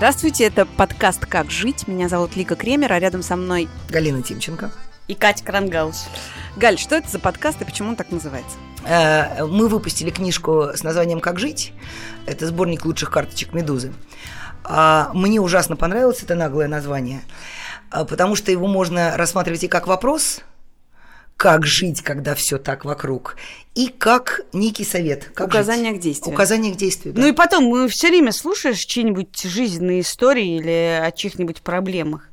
Здравствуйте, это подкаст «Как жить». Меня зовут Лика Кремер, а рядом со мной Галина Тимченко. И Катя Крангаус. Галь, что это за подкаст и почему он так называется? Э, Мы выпустили книжку с названием «Как жить». Это сборник лучших карточек «Медузы». А, Мне ужасно понравилось это наглое название, а, потому что его можно рассматривать и как вопрос, как жить, когда все так вокруг, и как некий совет. Как Указание жить. к действию. Указание к действию, да. Ну и потом, мы все время слушаешь чьи-нибудь жизненные истории или о чьих-нибудь проблемах.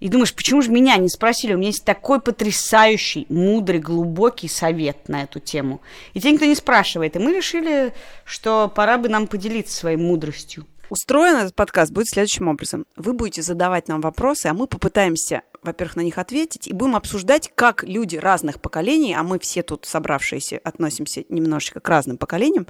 И думаешь, почему же меня не спросили? У меня есть такой потрясающий, мудрый, глубокий совет на эту тему. И тебя никто не спрашивает. И мы решили, что пора бы нам поделиться своей мудростью. Устроен этот подкаст будет следующим образом. Вы будете задавать нам вопросы, а мы попытаемся, во-первых, на них ответить, и будем обсуждать, как люди разных поколений, а мы все тут собравшиеся относимся немножечко к разным поколениям,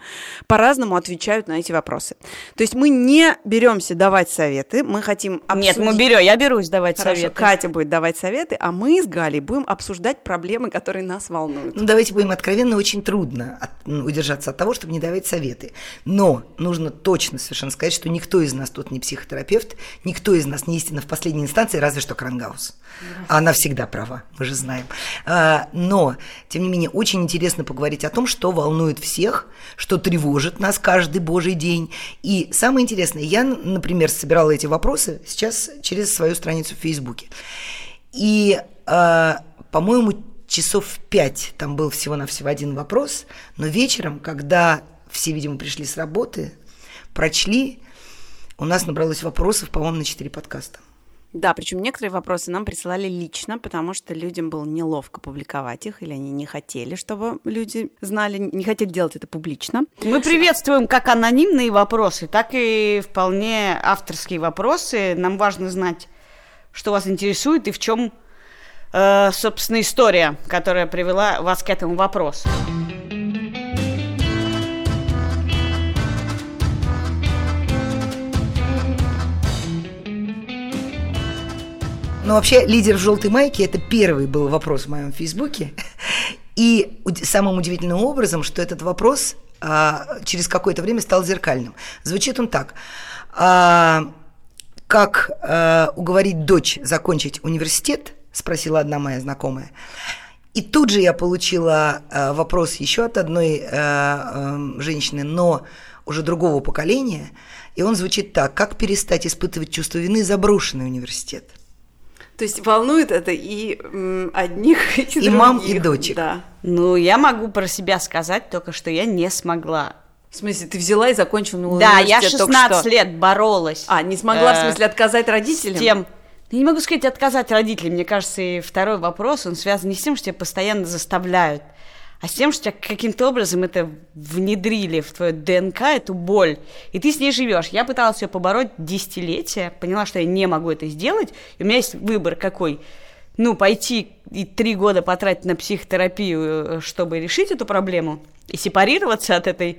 по-разному отвечают на эти вопросы. То есть мы не беремся давать советы, мы хотим Нет, мы обсудить- берем, я берусь давать Хорошо, советы. Катя будет давать советы, а мы с Галей будем обсуждать проблемы, которые нас волнуют. Ну, давайте будем откровенно, очень трудно от- удержаться от того, чтобы не давать советы. Но нужно точно совершенно сказать, что никто из нас тут не психотерапевт, никто из нас не истина в последней инстанции, разве что Крангаус. А она всегда права, мы же знаем. А, но, тем не менее, очень интересно поговорить о том, что волнует всех, что тревожит нас каждый божий день. И самое интересное, я, например, собирала эти вопросы сейчас через свою страницу в Фейсбуке. И, э, по-моему, часов в пять там был всего-навсего один вопрос, но вечером, когда все, видимо, пришли с работы, прочли, у нас набралось вопросов, по-моему, на четыре подкаста. Да, причем некоторые вопросы нам присылали лично, потому что людям было неловко публиковать их, или они не хотели, чтобы люди знали, не хотели делать это публично. Мы приветствуем как анонимные вопросы, так и вполне авторские вопросы. Нам важно знать, что вас интересует и в чем, э, собственно, история, которая привела вас к этому вопросу. Ну, вообще, лидер в желтой майке – это первый был вопрос в моем Фейсбуке. И самым удивительным образом, что этот вопрос а, через какое-то время стал зеркальным. Звучит он так. А, как а, уговорить дочь закончить университет, спросила одна моя знакомая. И тут же я получила а, вопрос еще от одной а, эм, женщины, но уже другого поколения. И он звучит так. Как перестать испытывать чувство вины за брошенный университет? То есть волнует это и м, одних, и, И мам, и других. дочек. Да. Ну, я могу про себя сказать только, что я не смогла. В смысле, ты взяла и закончила Да, я университет только 16 что. лет боролась. А, не смогла, в э, смысле, отказать с родителям? тем. Я не могу сказать отказать родителям. Мне кажется, и второй вопрос, он связан не с тем, что тебя постоянно заставляют, а с тем, что тебя каким-то образом это внедрили в твою ДНК, эту боль, и ты с ней живешь. Я пыталась ее побороть десятилетия, поняла, что я не могу это сделать, и у меня есть выбор какой. Ну, пойти и три года потратить на психотерапию, э, чтобы решить эту проблему, и сепарироваться от этой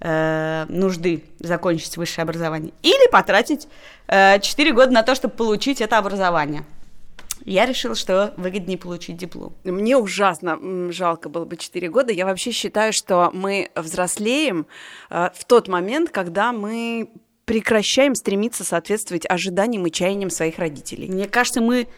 э, нужды закончить высшее образование, или потратить э, 4 года на то, чтобы получить это образование. Я решила, что выгоднее получить диплом. Мне ужасно жалко было бы 4 года. Я вообще считаю, что мы взрослеем э, в тот момент, когда мы прекращаем стремиться соответствовать ожиданиям и чаяниям своих родителей. Мне кажется, мы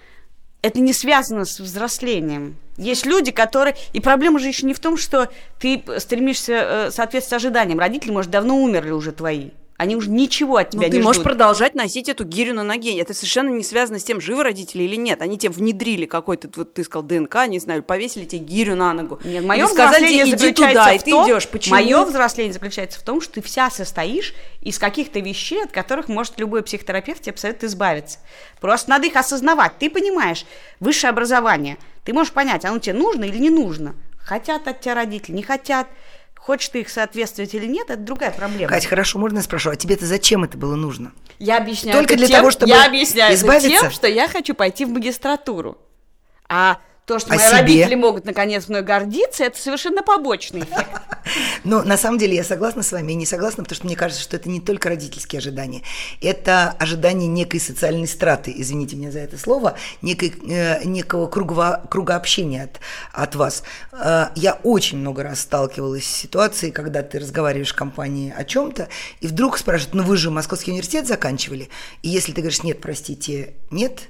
это не связано с взрослением. Есть люди, которые... И проблема же еще не в том, что ты стремишься э, соответствовать ожиданиям. Родители, может, давно умерли уже твои. Они уже ничего от Ну, тебя ты не можешь ждут. продолжать носить эту гирю на ноге. Это совершенно не связано с тем, живы родители или нет. Они тебе внедрили какой-то, вот ты сказал, ДНК, не знаю, повесили тебе гирю на ногу. Нет, мое взросление тебе, заключается туда, и в ты том, идешь. Почему? Мое взросление заключается в том, что ты вся состоишь из каких-то вещей, от которых может любой психотерапевт тебе посоветует избавиться. Просто надо их осознавать. Ты понимаешь, высшее образование. Ты можешь понять, оно тебе нужно или не нужно. Хотят от тебя родители, не хотят. Хочешь ты их соответствовать или нет, это другая проблема. Кать, хорошо, можно я спрошу, а тебе-то зачем это было нужно? Я объясняю Только это для тем, того, чтобы я объясняю это избавиться? тем, что я хочу пойти в магистратуру. А То, что О мои себе. родители могут наконец мной гордиться, это совершенно побочный эффект. Но на самом деле я согласна с вами и не согласна, потому что мне кажется, что это не только родительские ожидания, это ожидание некой социальной страты, извините меня за это слово, некой, э, некого круга, круга общения от, от вас. Э, я очень много раз сталкивалась с ситуацией, когда ты разговариваешь в компании о чем-то, и вдруг спрашивают, ну вы же Московский университет заканчивали, и если ты говоришь, нет, простите, нет,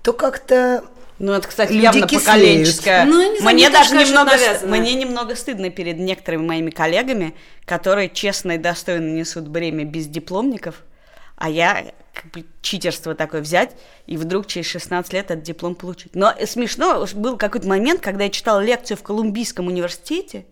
то как-то Ну, это, кстати, Люди явно кислеют. поколенческое. Ну, не знаю, мне даже немного, навязано. мне немного стыдно перед некоторыми моими коллегами, которые честно и достойно несут бремя без дипломников, а я как бы читерство такое взять и вдруг через 16 лет этот диплом получить. Но смешно, был какой-то момент, когда я читала лекцию в Колумбийском университете,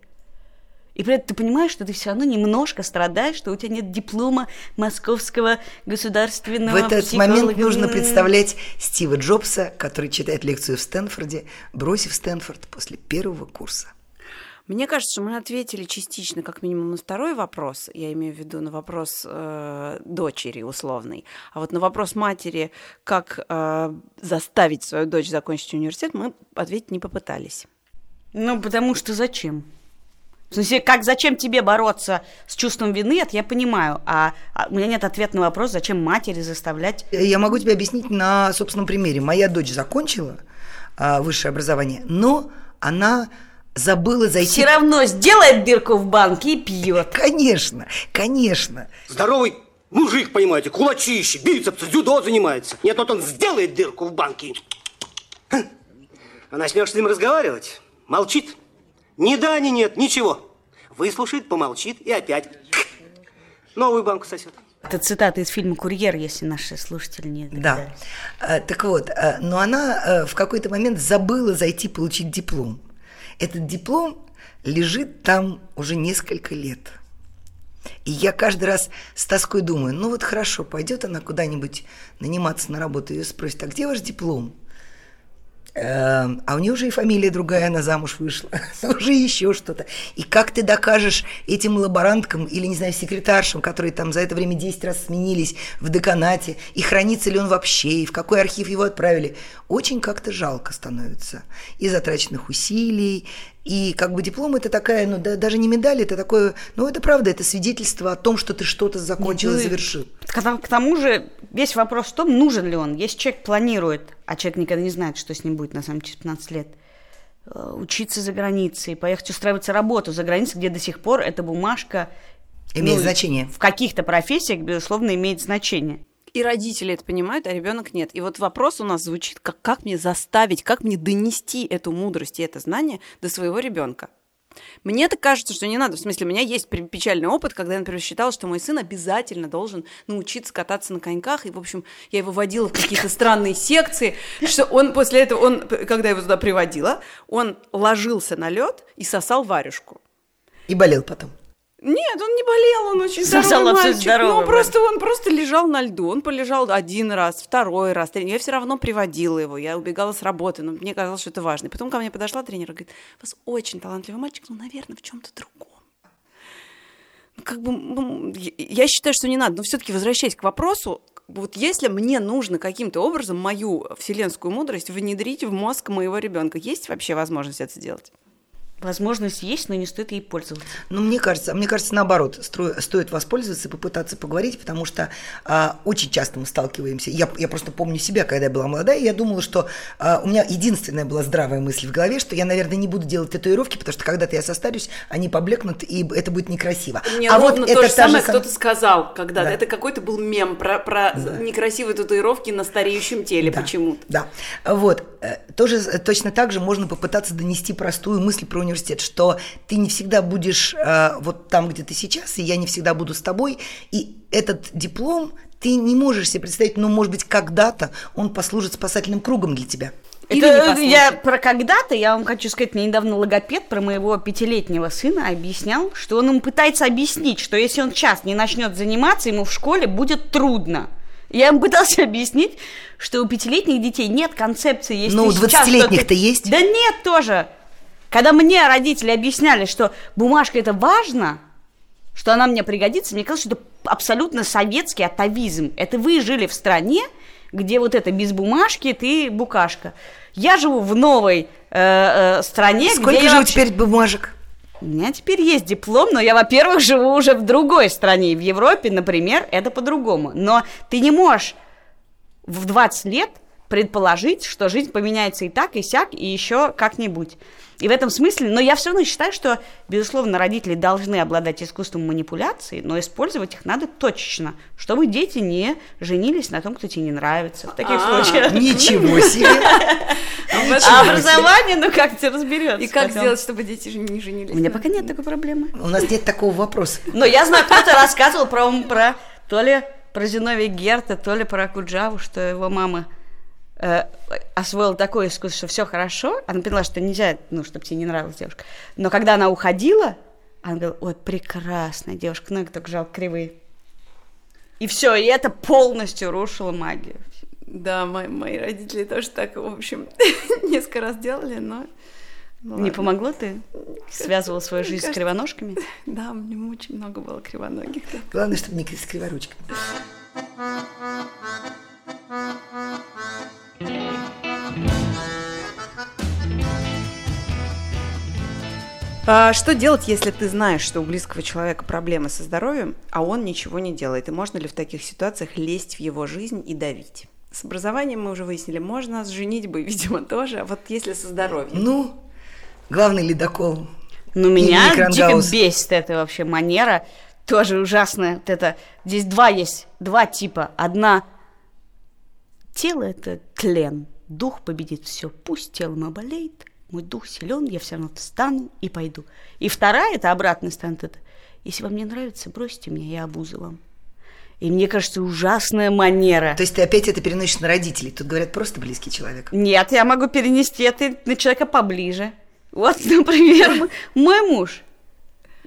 и при этом ты понимаешь, что ты все равно немножко страдаешь, что у тебя нет диплома Московского государственного В этот психолога. момент нужно представлять Стива Джобса, который читает лекцию в Стэнфорде, бросив Стэнфорд после первого курса. Мне кажется, что мы ответили частично, как минимум, на второй вопрос. Я имею в виду на вопрос э, дочери условный. А вот на вопрос матери, как э, заставить свою дочь закончить университет, мы ответить не попытались. Ну, потому что зачем? В смысле, как зачем тебе бороться с чувством вины, это я понимаю. А, а у меня нет ответа на вопрос, зачем матери заставлять. Я могу тебе объяснить на собственном примере. Моя дочь закончила а, высшее образование, но она забыла зайти... Все равно сделает дырку в банке и пьет. Конечно, конечно. Здоровый мужик, понимаете, кулачище, бицепсы, дзюдо занимается. Нет, вот он сделает дырку в банке. Хм. А начнешь с ним разговаривать, молчит. Ни да, ни нет, ничего. Выслушает, помолчит и опять новую банку сосет. Это цитата из фильма «Курьер», если наши слушатели не Да. А, Так вот, а, но она а, в какой-то момент забыла зайти получить диплом. Этот диплом лежит там уже несколько лет. И я каждый раз с тоской думаю, ну вот хорошо, пойдет она куда-нибудь наниматься на работу, ее спросят, а где ваш диплом? Эм, А у нее уже и фамилия другая, она замуж вышла, уже еще что-то. И как ты докажешь этим лаборанткам или, не знаю, секретаршам, которые там за это время 10 раз сменились в деканате, и хранится ли он вообще, и в какой архив его отправили, очень как-то жалко становится. И затраченных усилий, и как бы диплом это такая, ну да- даже не медаль, это такое, ну это правда, это свидетельство о том, что ты что-то закончил Ну и завершил. К тому, к тому же весь вопрос в том, нужен ли он. Если человек планирует, а человек никогда не знает, что с ним будет на самом деле через 15 лет, э, учиться за границей, поехать устраиваться работу за границей, где до сих пор эта бумажка Имеет ну, значение. В каких-то профессиях, безусловно, имеет значение. И родители это понимают, а ребенок нет. И вот вопрос у нас звучит, как, как мне заставить, как мне донести эту мудрость и это знание до своего ребенка. Мне так кажется, что не надо. В смысле, у меня есть печальный опыт, когда я, например, считала, что мой сын обязательно должен научиться кататься на коньках. И, в общем, я его водила в какие-то странные секции, что он после этого, он, когда я его туда приводила, он ложился на лед и сосал варежку. И болел потом. Нет, он не болел, он очень Сосал здоровый мальчик. здоровый, ну, просто он просто лежал на льду. Он полежал один раз, второй раз, третий. Я все равно приводила его. Я убегала с работы, но мне казалось, что это важно. И потом ко мне подошла тренер и говорит, у вас очень талантливый мальчик, ну, наверное, в чем-то другом. Ну, Как бы, ну, я- считаю, что не надо. Но все-таки возвращаясь к вопросу, вот если мне нужно каким-то образом мою вселенскую мудрость внедрить в мозг моего ребенка, есть вообще возможность это сделать? Возможность есть, но не стоит ей пользоваться. Ну, мне кажется, мне кажется, наоборот, стро- стоит воспользоваться и попытаться поговорить, потому что а, очень часто мы сталкиваемся. Я, я просто помню себя, когда я была молодая, и я думала, что а, у меня единственная была здравая мысль в голове, что я, наверное, не буду делать татуировки, потому что когда-то я состарюсь, они поблекнут, и это будет некрасиво. Мне а ровно вот то это же та самое сам- кто-то сказал когда-то. Да. Это какой-то был мем про, про некрасивые татуировки на стареющем теле Да, почему-то. Да. Вот. Э, Тоже точно так же можно попытаться донести простую мысль про университет, что ты не всегда будешь э, вот там, где ты сейчас, и я не всегда буду с тобой. И этот диплом ты не можешь себе представить, но, может быть, когда-то он послужит спасательным кругом для тебя. Или Это я про когда-то, я вам хочу сказать, мне недавно логопед про моего пятилетнего сына объяснял, что он ему пытается объяснить, что если он сейчас не начнет заниматься, ему в школе будет трудно. Я ему пытался объяснить, что у пятилетних детей нет концепции. Если Ну, у 20-летних-то что-то- есть. Да нет тоже. Когда мне родители объясняли, что бумажка это важно, что она мне пригодится, мне казалось, что это абсолютно советский атовизм. Это вы жили в стране, где вот это без бумажки, ты букашка. Я живу в новой э, э, стране, Сколько где же я у вообще- теперь бумажек? У меня теперь есть диплом, но я, во-первых, живу уже в другой стране. В Европе, например, это по-другому. Но ты не можешь в 20 лет предположить, что жизнь поменяется и так, и сяк, и еще как-нибудь. И в этом смысле, но я все равно считаю, что, безусловно, родители должны обладать искусством манипуляции, но использовать их надо точечно, чтобы дети не женились на том, кто тебе не нравится. В таких А. случаях. Ничего себе. А образование, ну как тебе разберется? И как сделать, чтобы дети же не женились? У меня пока нет такой проблемы. У нас нет такого вопроса. Но я знаю, кто-то рассказывал про, про то ли про Зиновия Герта, то ли про Куджаву, что его мама э, освоила такое искусство, что все хорошо. Она поняла, что нельзя, ну, чтобы тебе не нравилась девушка. Но когда она уходила, она говорила, ой, прекрасная девушка, ноги только жалко кривые. И все, и это полностью рушило магию. Да, мои, мои родители тоже так, в общем, несколько раз делали, но... ну Не ладно. помогло ты? Связывала свою жизнь с кажется- кривоножками? Да, мне очень много было кривоногих. да. Главное, чтобы не с криворучками. А что делать, если ты знаешь, что у близкого человека проблемы со здоровьем, а он ничего не делает? И можно ли в таких ситуациях лезть в его жизнь и давить? С образованием мы уже выяснили, можно, с женитьбой, видимо, тоже. А вот если со здоровьем? Ну, главный ледокол. Ну, меня дико бесит эта вообще манера. Тоже ужасная. Вот это. Здесь два есть, два типа. Одна тело это тлен, дух победит все. Пусть тело мое болеет, мой дух силен, я все равно встану и пойду. И вторая, это обратная сторона, это если вам не нравится, бросьте меня, я обуза вам. И мне кажется, ужасная манера. То есть ты опять это переносишь на родителей. Тут говорят просто близкий человек. Нет, я могу перенести это на человека поближе. Вот, например, мой муж.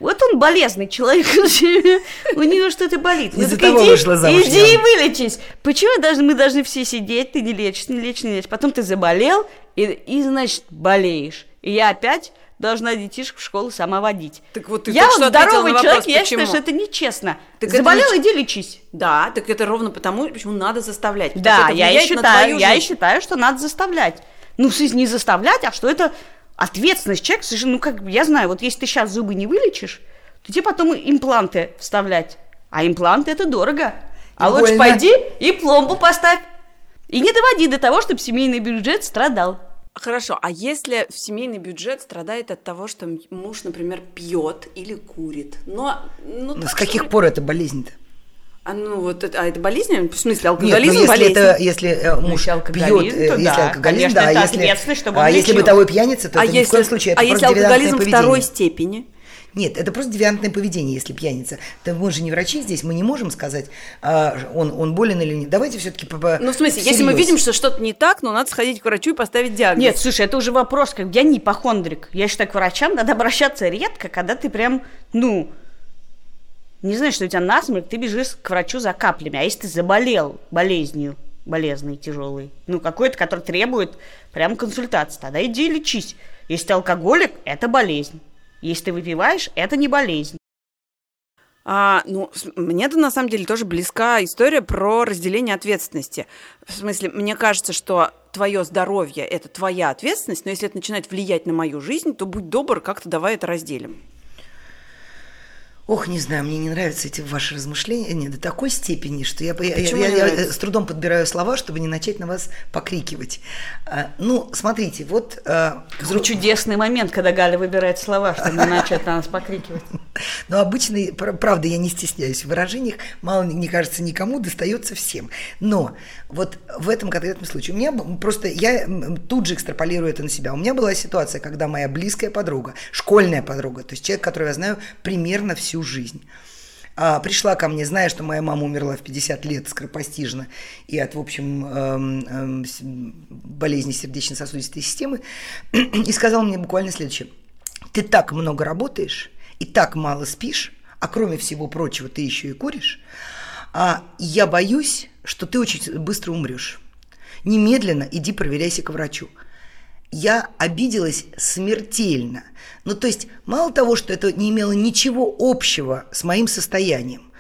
Вот он болезный человек, у него что-то болит. Из-за того иди- вышла замуж Иди и вылечись. Почему должны, мы должны все сидеть, ты не лечишь, не лечишь, не лечишь. Потом ты заболел, и, и, значит, болеешь. И я опять должна детишек в школу сама водить. Так вот ты я вот здоровый на человек, вопрос, я считаю, что это нечестно. Так это Заболел, не- иди лечись. Да, так это ровно потому, почему надо заставлять. Да, это я и считаю, я и считаю, что надо заставлять. Ну, в не заставлять, а что это ответственность человека. совершенно- Ну, как бы, я знаю, вот если ты сейчас зубы не вылечишь, то тебе потом импланты вставлять. А импланты это дорого. А И лучше больно. пойди и пломбу поставь. И не доводи до того, чтобы семейный бюджет страдал. Хорошо, а если в семейный бюджет страдает от того, что муж, например, пьет или курит, но... Ну, Ну, так, с каких чтобы- пор это болезнь-то? А, ну, вот это, а это болезнь? В смысле, Нет, ну алкоголизм если болезнь? это, если э, муж если пьет, алкоголизм, то если да, алкоголизм, конечно, да, а это если, ответственность, чтобы он а если лечил. бытовой пьяница, то а это ни в если, коем случае, это а если алкоголизм поведение. второй степени? Нет, это просто девиантное поведение, если пьяница. Да мы же не врачи здесь, мы не можем сказать, а, он, он болен или нет. Давайте все-таки Ну, в смысле, если мы видим, что что-то не так, ну, надо сходить к врачу и поставить диагноз. Нет, слушай, это уже вопрос, как я не ипохондрик. Я считаю, к врачам надо обращаться редко, когда ты прям, ну, не знаешь, что у тебя насморк, ты бежишь к врачу за каплями. А если ты заболел болезнью, болезной, тяжелой, ну, какой-то, который требует прям консультации, тогда иди лечись. Если ты алкоголик, это болезнь. Если ты выпиваешь, это не болезнь. А, ну, с- мне-то на самом деле тоже близка история про разделение ответственности. В смысле, мне кажется, что твое здоровье – это твоя ответственность, но если это начинает влиять на мою жизнь, то будь добр, как-то давай это разделим. Ох, не знаю, мне не нравятся эти ваши размышления не, до такой степени, что я, я- я- я, нравится? с трудом подбираю слова, чтобы не начать на вас покрикивать. А, ну, смотрите, вот... а, Какой чудесный момент, когда Галя выбирает слова, чтобы не начать на нас покрикивать. Но обычно, пр- правда, я не стесняюсь в выражениях, мало, мне кажется, никому достается всем. Но вот в этом конкретном случае у меня просто, я тут же экстраполирую это на себя. У меня была ситуация, когда моя близкая подруга, школьная подруга, то есть человек, которого я знаю примерно всю жизнь, а, пришла ко мне, зная, что моя мама умерла в 50 лет скоропостижно и от, в общем, эм, эм, болезни сердечно-сосудистой системы, и сказала мне буквально следующее. Ты так много работаешь и так мало спишь, а кроме всего прочего ты еще и куришь, а я боюсь, что ты очень быстро умрешь. Немедленно иди проверяйся к врачу. Я обиделась смертельно. Ну, то есть, мало того, что это не имело ничего общего с моим состоянием,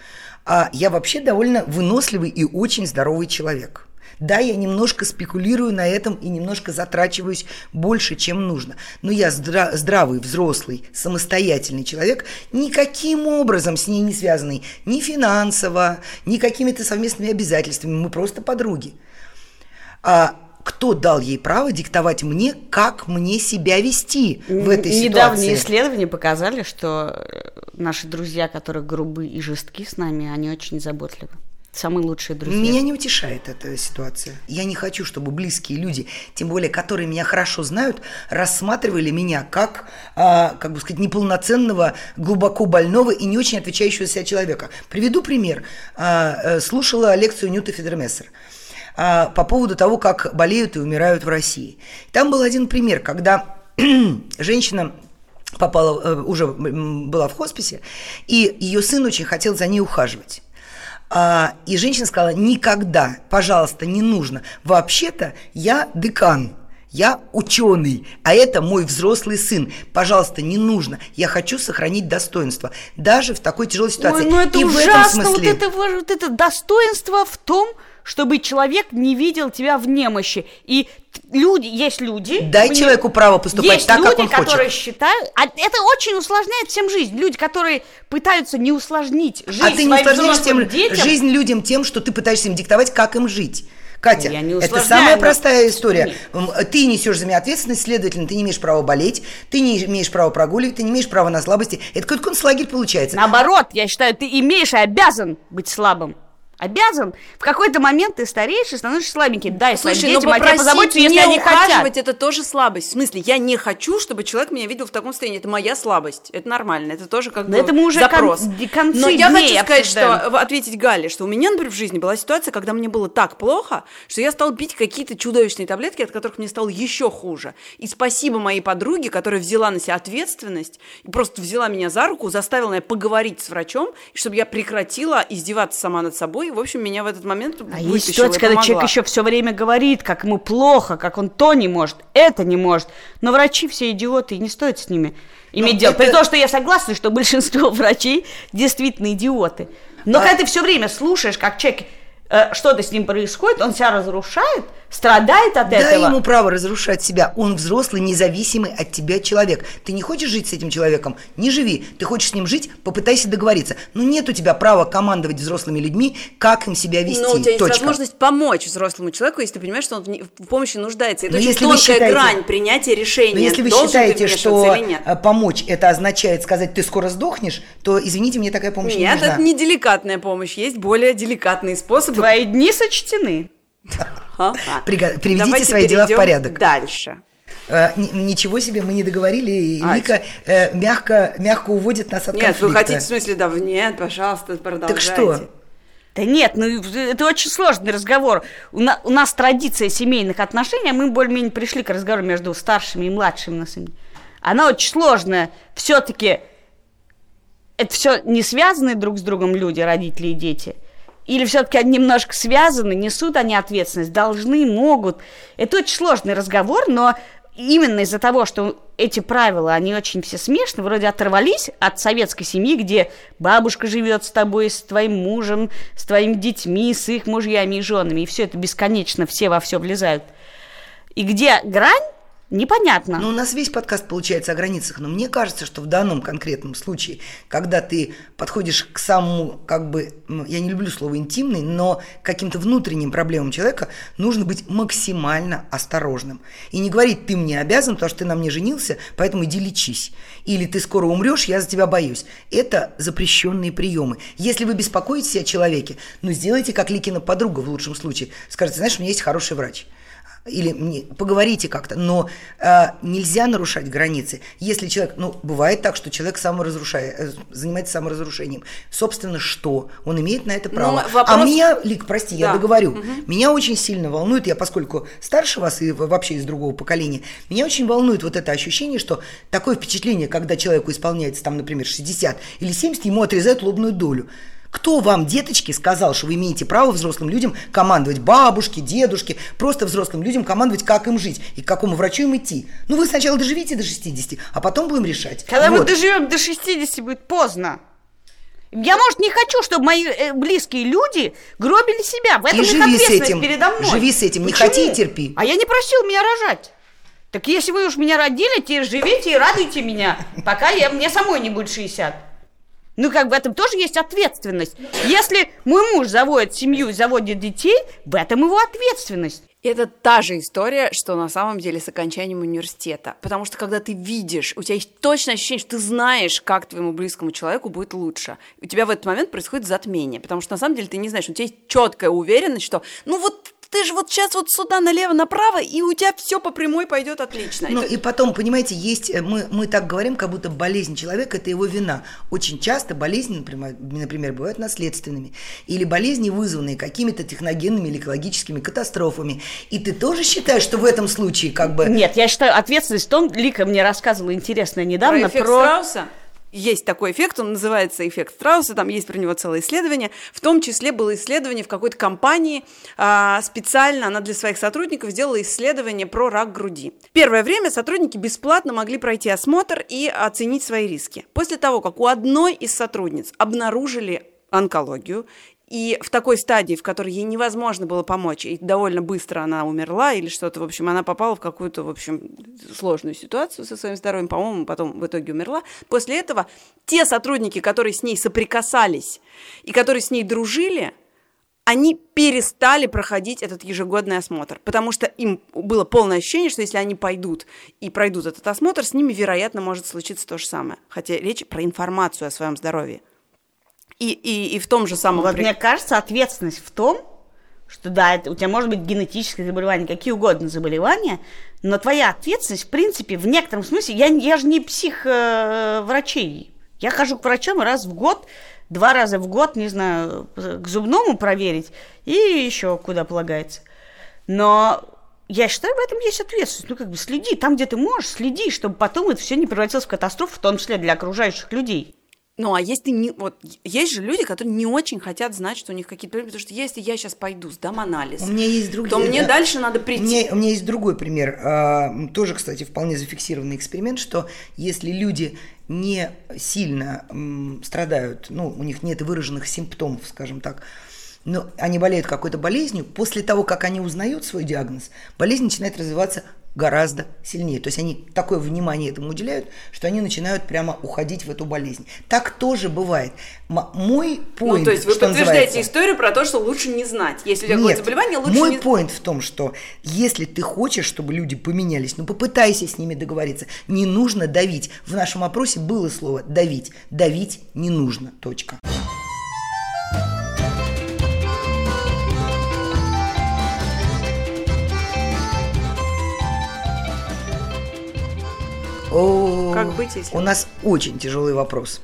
а я вообще довольно выносливый и очень здоровый человек. Да, я немножко спекулирую на этом и немножко затрачиваюсь больше, чем нужно. Но я здра- здравый, взрослый, самостоятельный человек, никаким образом с ней не связанный ни финансово, ни какими-то совместными обязательствами. Мы просто подруги. А кто дал ей право диктовать мне, как мне себя вести в этой Недавние ситуации? исследования показали, что э, наши друзья, которые грубы и жестки с нами, они очень заботливы. Самые лучшие друзья. Меня не утешает эта ситуация. Я не хочу, чтобы близкие люди, тем более, которые меня хорошо знают, рассматривали меня как, а, как бы сказать, неполноценного, глубоко больного и не очень отвечающего себя человека. Приведу пример. А, э, слушала лекцию Ньюта Федермессер а, по поводу того, как болеют и умирают в России. Там был один пример, когда женщина попала, э, уже была в хосписе, и ее сын очень хотел за ней ухаживать. А, и женщина сказала, никогда, пожалуйста, не нужно. Вообще-то я декан, я ученый, а это мой взрослый сын. Пожалуйста, не нужно. Я хочу сохранить достоинство, даже в такой тяжелой ситуации. Ой, ну это И в этом ужасно, вот смысле- это, во- вот это достоинство в том, чтобы человек не видел тебя в немощи. И люди, есть люди... Дай мне- человеку право поступать есть так, люди, как он хочет. которые считают... А это очень усложняет всем жизнь. Люди, которые пытаются не усложнить жизнь а ты не усложняешь тем, детям. жизнь людям тем, что ты пытаешься им диктовать, как им жить. Катя, это самая простая история. Ты несешь за меня ответственность, следовательно, ты не имеешь права болеть, ты не имеешь права прогуливать, ты не имеешь права на слабости. Это какой-то концлагерь получается. Наоборот, я считаю, ты имеешь и обязан быть слабым. Обязан. В какой-то момент ты стареешь и становишься слабеньким. Дай своим Слушай, ну детям о тебе позаботиться, попросить если не они хотят. это тоже слабость. В смысле, я не хочу, чтобы человек меня видел в таком состоянии. Это моя слабость. Это нормально. Это тоже как Но бы это мы уже запрос. кон- концы Но я хочу сказать, обсуждаем. что ответить Гале, что у меня, например, в жизни была ситуация, когда мне было так плохо, что я стала пить какие-то чудовищные таблетки, от которых мне стало еще хуже. И спасибо моей подруге, которая взяла на себя ответственность и просто взяла меня за руку, заставила меня поговорить с врачом, чтобы я прекратила издеваться сама над собой. В общем, меня в этот момент А есть вытащило и ситуация, когда помогла. человек еще все время говорит, как ему плохо, как он то не может, это не может. Но врачи все идиоты, и не стоит с ними иметь Ну, дело. При это- том, что я согласна, что большинство врачей действительно идиоты. Но А- когда ты все время слушаешь, как человек что-то с ним происходит, он себя разрушает, страдает от Дай этого. ему право разрушать себя. Он взрослый, независимый от тебя человек. Ты не хочешь жить с этим человеком? Не живи. Ты хочешь с ним жить? Попытайся договориться. Но нет у тебя права командовать взрослыми людьми, как им себя вести. Но у тебя есть Точка. возможность помочь взрослому человеку, если ты понимаешь, что он в не- помощи нуждается. Это Но очень если вы тонкая считаете- грань принятия решения. Но если вы считаете, что нет. э, помочь это означает сказать, ты скоро сдохнешь, то извините, мне такая помощь не Нет, нужна. это не деликатная помощь, есть более деликатные способы. Твои дни сочтены. Приведите свои дела в порядок. Дальше. Э, ничего себе, мы не договорили, и А, Вика э, мягко, мягко уводит нас от Нет, конфликта. вы хотите, в смысле, да, нет, пожалуйста, продолжайте. Так что? Да нет, ну это очень сложный разговор. У, на- у нас традиция семейных отношений, а мы более-менее пришли к разговору между старшими и младшими. На самом деле. Она очень сложная. Все-таки это все не связаны друг с другом люди, родители и дети. Или все-таки они немножко связаны, несут они ответственность, должны, могут. Это очень сложный разговор, но именно из-за того, что эти правила, они очень все смешны, вроде оторвались от советской семьи, где бабушка живет с тобой, с твоим мужем, с твоими детьми, с их мужьями и женами, и все это бесконечно, все во все влезают. И где грань, непонятно. Ну, у нас весь подкаст получается о границах, но мне кажется, что в данном конкретном случае, когда ты подходишь к самому, как бы, ну, я не люблю слово интимный, но каким-то внутренним проблемам человека, нужно быть максимально осторожным. И не говорить, ты мне обязан, потому что ты на мне женился, поэтому иди лечись. Или ты скоро умрешь, я за тебя боюсь. Это запрещенные приемы. Если вы беспокоитесь о человеке, ну, сделайте как Ликина подруга в лучшем случае. Скажите, знаешь, у меня есть хороший врач или поговорите как-то, но э, нельзя нарушать границы. Если человек, ну, бывает так, что человек саморазрушает, э, занимается саморазрушением. Собственно, что? Он имеет на это право. вопрос- А меня, Лик, прости, я Да. договорю, меня очень сильно волнует, я поскольку старше вас и вообще из другого поколения, меня очень волнует вот это ощущение, что такое впечатление, когда человеку исполняется там, например, 60 или 70, ему отрезают лобную долю. Кто вам, деточки, сказал, что вы имеете право взрослым людям командовать бабушке, дедушке, просто взрослым людям командовать, как им жить и к какому врачу им идти? Ну, вы сначала доживите до 60, а потом будем решать. Когда мы Вот. доживем до 60, будет поздно. Я, может, не хочу, чтобы мои э, близкие люди гробили себя. В этом И живи с этим. передо мной. Живи с этим. Не Почему? хоти и терпи. А я не просил меня рожать. Так если вы уж меня родили, теперь живите и радуйте меня, пока я, мне самой не будет 60. Ну, как бы в этом тоже есть ответственность. Если мой муж заводит семью, заводит детей, в этом его ответственность. Это та же история, что на самом деле с окончанием университета. Потому что когда ты видишь, у тебя есть точное ощущение, что ты знаешь, как твоему близкому человеку будет лучше. У тебя в этот момент происходит затмение. Потому что на самом деле ты не знаешь, у тебя есть четкая уверенность, что ну вот ты же вот сейчас вот сюда налево направо, и у тебя все по прямой пойдет отлично. Ну Это- и потом, понимаете, есть, э, мы, мы так говорим, как будто болезнь человека – это его вина. Очень часто болезни, например, например, бывают наследственными. Или болезни, вызванные какими-то техногенными или экологическими катастрофами. И ты тоже считаешь, что в этом случае как бы… Нет, я считаю, ответственность в том, Лика мне рассказывала интересное недавно про эффект про... Страуса. Есть такой эффект, он называется эффект Страуса, там есть про него целое исследование. В том числе было исследование в какой-то компании, а, специально она для своих сотрудников сделала исследование про рак груди. Первое время сотрудники бесплатно могли пройти осмотр и оценить свои риски. После того, как у одной из сотрудниц обнаружили онкологию, и в такой стадии, в которой ей невозможно было помочь, и довольно быстро она умерла или что-то, в общем, она попала в какую-то, в общем, сложную ситуацию со своим здоровьем, по-моему, потом в итоге умерла. После этого те сотрудники, которые с ней соприкасались и которые с ней дружили, они перестали проходить этот ежегодный осмотр, потому что им было полное ощущение, что если они пойдут и пройдут этот осмотр, с ними, вероятно, может случиться то же самое. Хотя речь про информацию о своем здоровье. И, и, и в том же самом... Вот мне кажется, ответственность в том, что да, это, у тебя может быть генетическое заболевание, какие угодно заболевания, но твоя ответственность, в принципе, в некотором смысле, я, я же не псих э, врачей. Я хожу к врачам раз в год, два раза в год, не знаю, к зубному проверить и еще куда полагается. Но я считаю, в этом есть ответственность. Ну, как бы следи, там, где ты можешь, следи, чтобы потом это все не превратилось в катастрофу, в том числе для окружающих людей. Ну, а если не... Вот, есть же люди, которые не очень хотят знать, что у них какие-то проблемы, потому что если я сейчас пойду, сдам анализ, У меня есть другие... то мне да. дальше надо У прийти. меня, у меня есть другой пример, а, тоже, кстати, вполне зафиксированный эксперимент, что если люди не сильно м, страдают, ну, у них нет выраженных симптомов, скажем так, но они болеют какой-то болезнью, после того, как они узнают свой диагноз, болезнь начинает развиваться гораздо сильнее. То есть они такое внимание этому уделяют, что они начинают прямо уходить в эту болезнь. Так тоже бывает. М- мой point, Ну, то есть вы что подтверждаете называется, историю про то, что лучше не знать. Если у тебя нет, заболевание, лучше мой не... поинт в том, что если ты хочешь, чтобы люди поменялись, ну попытайся с ними договориться. Не нужно давить. В нашем опросе было слово давить. Давить не нужно. Точка. О, Как быть, если- У нас очень тяжелый вопрос.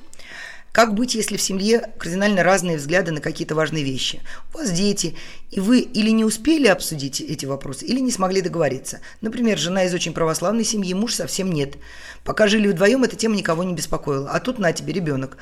Как быть, если в семье кардинально разные взгляды на какие-то важные вещи? У вас дети, и вы или не успели обсудить эти вопросы, или не смогли договориться. Например, жена из очень православной семьи, муж совсем нет. Пока жили вдвоем, эта тема никого не беспокоила. А тут на тебе ребенок.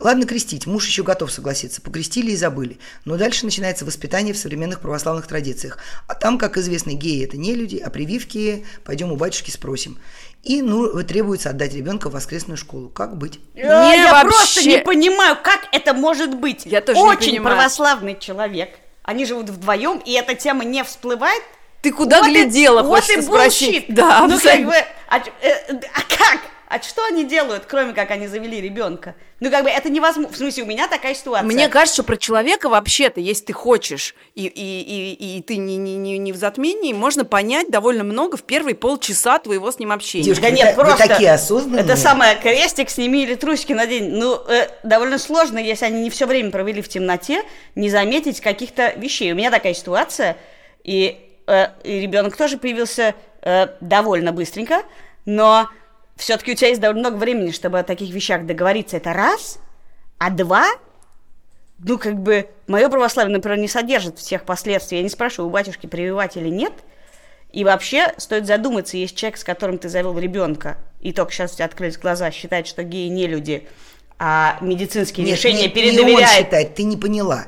Ладно крестить, муж еще готов согласиться. Покрестили и забыли. Но дальше начинается воспитание в современных православных традициях. А там, как известно, геи – это не люди, а прививки пойдем у батюшки спросим. И ну, требуется отдать ребенка в воскресную школу. Как быть? Э, я вообще. просто не понимаю, как это может быть. Я тоже не Очень понимаю. православный человек. Они живут вдвоем, и эта тема не всплывает. Ты куда Вот и- глядела, вот хочется и спросить. Да, ну как бы, а, э, а как? А что они делают, кроме как они завели ребенка? Ну как бы это невозможно. В смысле, у меня такая ситуация. Мне кажется, что про человека вообще-то, если ты хочешь, и, и, и, и ты не, не, не, не в затмении, можно понять довольно много в первые полчаса твоего с ним общения. Девушка, Да вы нет, та- вы просто такие осознанные. Это самое, крестик сними или трусики надень. Ну, э, довольно сложно, если они не все время провели в темноте, не заметить каких-то вещей. У меня такая ситуация, и, э, и ребенок тоже появился э, довольно быстренько, но все-таки у тебя есть довольно много времени, чтобы о таких вещах договориться. Это раз, а два, ну, как бы, мое православие, например, не содержит всех последствий. Я не спрашиваю, у батюшки прививать или нет. И вообще стоит задуматься, есть человек, с которым ты завел ребенка, и только сейчас у тебя открылись глаза, считает, что геи не люди, а медицинские Нет, решения не, не он передоверяет. считает, ты не поняла.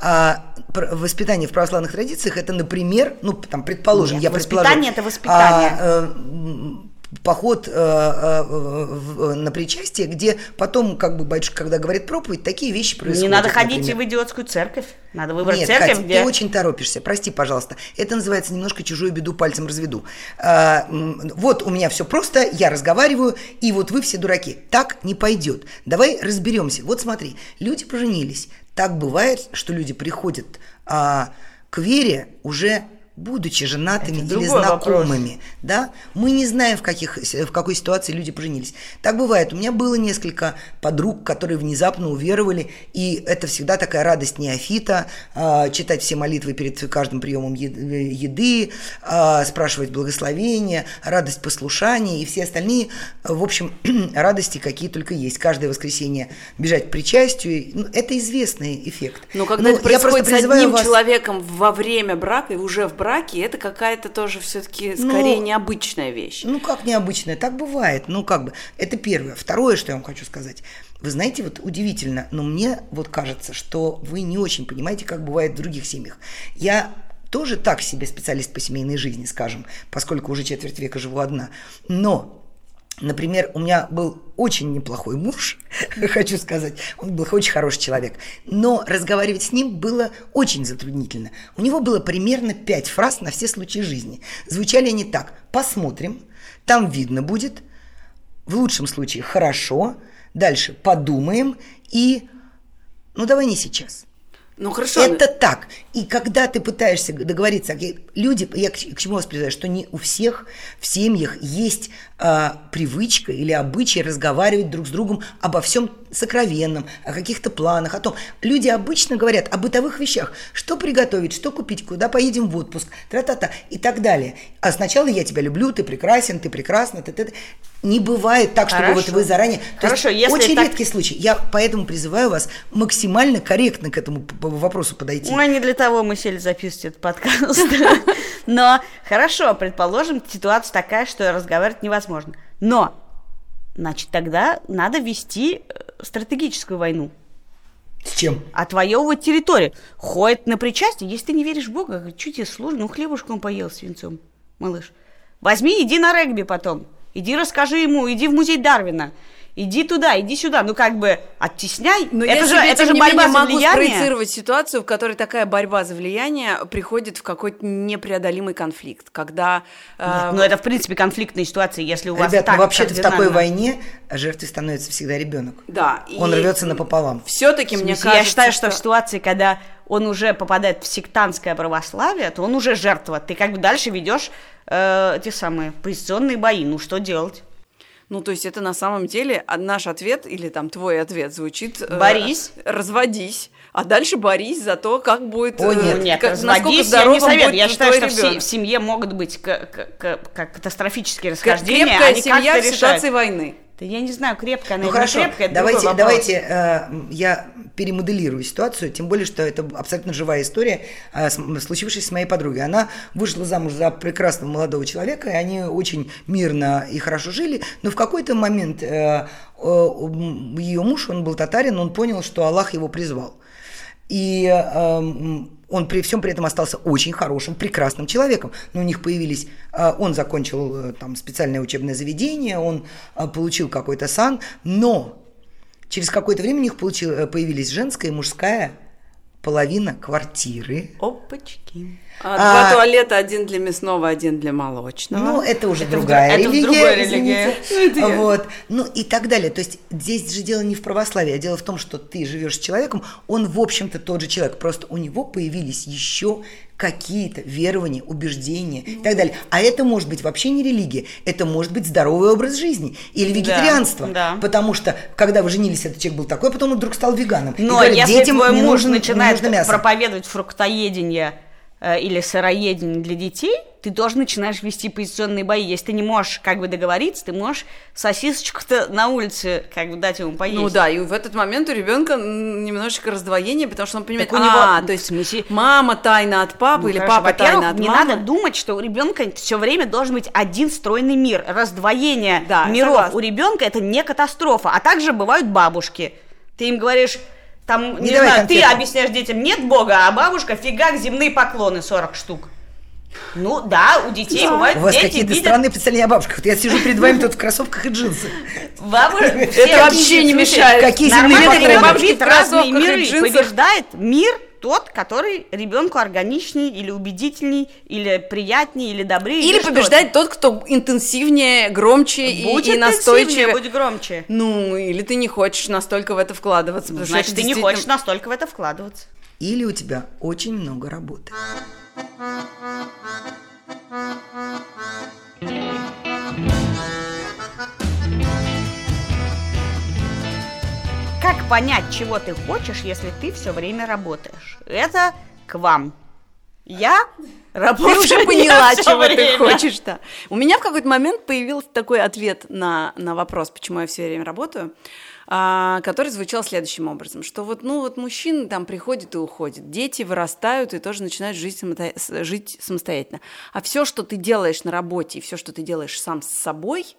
А, воспитание в православных традициях это, например, ну, там, предположим, Нет, я воспитание предположу, это воспитание. а, м, поход э, э, на причастие, где потом, как бы батюшка, когда говорит проповедь, такие вещи происходят. Не надо ходить например. в идиотскую церковь. Надо выбрать Нет, церковь, Катя, где... ты очень торопишься. Прости, пожалуйста. Это называется немножко чужую беду пальцем разведу. А, вот у меня все просто, я разговариваю, и вот вы все дураки. Так не пойдет. Давай разберемся. Вот смотри, люди поженились. Так бывает, что люди приходят а, к вере уже будучи женатыми Это или другой вопрос. знакомыми, да, мы не знаем, в, каких, в какой ситуации люди поженились. Так бывает. У меня было несколько подруг, которые внезапно уверовали, и это всегда такая радость неофита, а, читать все молитвы перед каждым приемом еды, а, спрашивать благословения, радость послушания и все остальные, в общем, радости, какие только есть. Каждое воскресенье бежать к причастию, ну, это известный эффект. Но когда Ну, это происходит с одним вас- человеком во время брака и уже в браке, это какая-то тоже все-таки Ну, скорее необычная вещь. Ну, как необычное, так бывает. Ну, как бы, это первое. Второе, что я вам хочу сказать. Вы знаете, вот удивительно, но мне вот кажется, что вы не очень понимаете, как бывает в других семьях. Я тоже так себе специалист по семейной жизни, скажем, поскольку уже четверть века живу одна. Но Например, у меня был очень неплохой муж, хочу сказать, он был очень хороший человек, но разговаривать с ним было очень затруднительно. У него было примерно пять фраз на все случаи жизни. Звучали они так «посмотрим», «там видно будет», в лучшем случае «хорошо», дальше «подумаем» и «ну давай не сейчас». Ну хорошо. Это так. И когда ты пытаешься договориться, люди, я к, к чему вас призываю, что не у всех в семьях есть а, привычка или обычай разговаривать друг с другом обо всем сокровенном, о каких-то планах, о том. Люди обычно говорят о бытовых вещах, что приготовить, что купить, куда поедем в отпуск, тра-та-та и так далее. А сначала я тебя люблю, ты прекрасен, ты прекрасна, ты, ты, ты. Не бывает так, чтобы вот Хорошо. вы заранее... То Хорошо, есть если очень так- редкий случай. Я поэтому призываю вас максимально корректно к этому вопросу подойти. Ой, не для того мы сели записывать этот подкаст. Но хорошо, предположим, ситуация такая, что разговаривать невозможно. Но, значит, тогда надо вести э, стратегическую войну. С чем? Отвоевывать территорию. Ходит на причастие, если ты не веришь в Бога, что тебе сложно? Ну, хлебушком поел свинцом, малыш. Возьми, иди на регби потом. Иди расскажи ему, иди в музей Дарвина. Иди туда, иди сюда. Ну, как бы, оттесняй. Но это я же, себе, это же борьба менее, за могу влияние. спроецировать ситуацию, в которой такая борьба за влияние приходит в какой-то непреодолимый конфликт, когда... э, Нет, ну, это, в принципе, конфликтная ситуация, если у вас Ребят, так ну вообще-то в такой войне жертвой становится всегда ребенок. Да. Он рвется напополам. Все-таки, мне кажется, я считаю, что... в ситуации, когда он уже попадает в сектантское православие, то он уже жертва. Ты как бы дальше ведешь э, те самые позиционные бои. Ну, что делать? Ну, то есть это на самом деле а, наш ответ, или там твой ответ звучит... э, Борись. разводись. А дальше борись за то, как будет... О, э, нет. Нет, как- разводись, я не советую. Я считаю, что ребенок. в семье могут быть к- к- к- катастрофические расхождения. Крепкая они семья в ситуации войны. Да я не знаю, крепкая она Ну или хорошо, крепкая, это давайте, давайте э, я перемоделирую ситуацию, тем более, что это абсолютно живая история, э, случившаяся с моей подругой. Она вышла замуж за прекрасного молодого человека, и они очень мирно и хорошо жили, но в какой-то момент э, ее муж, он был татарин, он понял, что Аллах его призвал. И эм, он при всем при этом остался очень хорошим, прекрасным человеком. Но у них появились, э, он закончил э, там специальное учебное заведение, он э, получил какой-то сан, но через какое-то время у них получил, появились женская и мужская половина квартиры. Опачки. А, А- Два туалета, один для мясного, один для молочного. Ну, это уже Это в другая дру- это в религия. другой религии. извините. Вот. Ну и так далее. То есть здесь же дело не в православии, а дело в том, что ты живешь с человеком, он, в общем-то, тот же человек. Просто у него появились еще какие-то верования, убеждения и так далее. А это может быть вообще не религия, это может быть здоровый образ жизни или вегетарианство. да. Потому что, когда вы женились, этот человек был такой, а потом он вдруг стал веганом. И Но говорит, если детям твой муж не начинает нужно мясо. проповедовать фруктоедение или сыроедение для детей, ты тоже начинаешь вести позиционные бои. Если ты не можешь как бы договориться, ты можешь сосисочку-то на улице как бы дать ему поесть. Ну да, и в этот момент у ребенка немножечко раздвоение, потому что он понимает, Так у него- а, в то есть смысле- мама тайна от папы Ну, или хорошо, папа тайна от не мамы. надо думать, что у ребенка все время должен быть один стройный мир. Раздвоение Да, миров согласна. у ребенка это не катастрофа. А также бывают бабушки. Ты им говоришь, там, не, Не знаю, ты конфету. объясняешь детям, нет Бога, а бабушка фигак земные поклоны 40 штук. Ну да, у детей бывают У вас дети какие-то видят странные представления о бабушках. Вот я сижу перед вами тут в кроссовках и джинсах. бабушек. Это вообще не мешает. Какие земные патроны? бабушки в разные кроссовках и миры. джинсах. Побеждает мир тот, который ребенку органичней или убедительней, или приятней, или добрее. Или что-то. побеждает тот, кто интенсивнее, громче и, Будь и интенсивнее, настойчивее. будь громче. Ну, или ты не хочешь настолько в это вкладываться. Значит, ты не действительно- хочешь настолько в это вкладываться. Или у тебя очень много работы. Как понять, чего ты хочешь, если ты все время работаешь? Это к вам. Я Ты работаю уже не поняла, чего ты время. хочешь, да. У меня в какой-то момент появился такой ответ на, на вопрос, почему я все время работаю, а, который звучал следующим образом, что вот, ну, вот мужчины там приходят и уходят, дети вырастают и тоже начинают жить, самото- жить самостоятельно. А все, что ты делаешь на работе, и все, что ты делаешь сам с собой,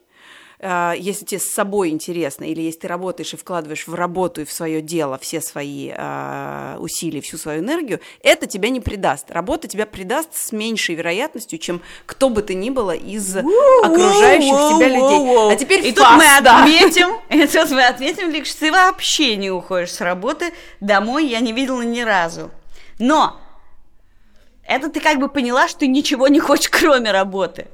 если тебе с собой интересно, или если ты работаешь и вкладываешь в работу и в свое дело все свои а, усилия, всю свою энергию, это тебя не предаст. Работа тебя предаст с меньшей вероятностью, чем кто бы ты ни было из окружающих тебя людей. А теперь И тут мы да. отметим, и тут мы отметим, лишь ты вообще не уходишь с работы домой, я не видела ни разу. Но это ты как бы поняла, что ты ничего не хочешь, кроме работы.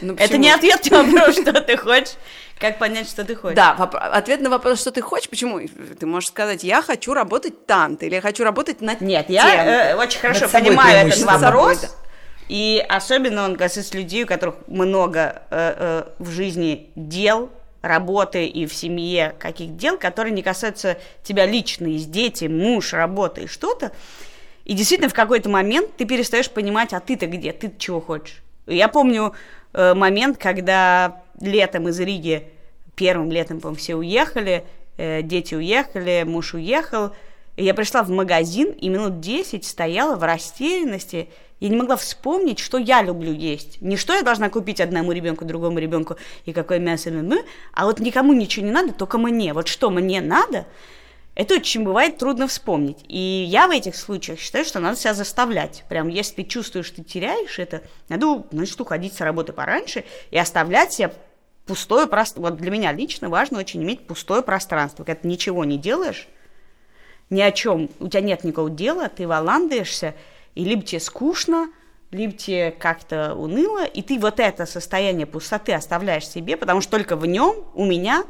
Ну, Это не ответ на вопрос, что ты хочешь. Как понять, что ты хочешь? Да, воп- ответ на вопрос, что ты хочешь, почему? Ты можешь сказать, я хочу работать там или я хочу работать над Нет, тем. я э, очень хорошо понимаю этот вопрос. И особенно он касается людей, у которых много э, э, в жизни дел, работы и в семье каких дел, которые не касаются тебя лично, из дети, муж, работа и что-то. И действительно в какой-то момент ты перестаешь понимать, а ты-то где, ты чего хочешь. Я помню момент, когда летом из Риги, первым летом, по-моему, все уехали, э, дети уехали, муж уехал, я пришла в магазин и минут 10 стояла в растерянности. Я не могла вспомнить, что я люблю есть. Не что я должна купить одному ребенку, другому ребенку и какое мясо, ну, а вот никому ничего не надо, только мне. Вот что мне надо, это очень бывает трудно вспомнить. И я в этих случаях считаю, что надо себя заставлять. Прям если ты чувствуешь, что ты теряешь это, надо, значит, уходить с работы пораньше и оставлять себе пустое пространство. Вот для меня лично важно очень иметь пустое пространство. Когда ты ничего не делаешь, ни о чем, у тебя нет никакого дела, ты валандаешься, и либо тебе скучно, либо тебе как-то уныло, и ты вот это состояние пустоты оставляешь себе, потому что только в нем у меня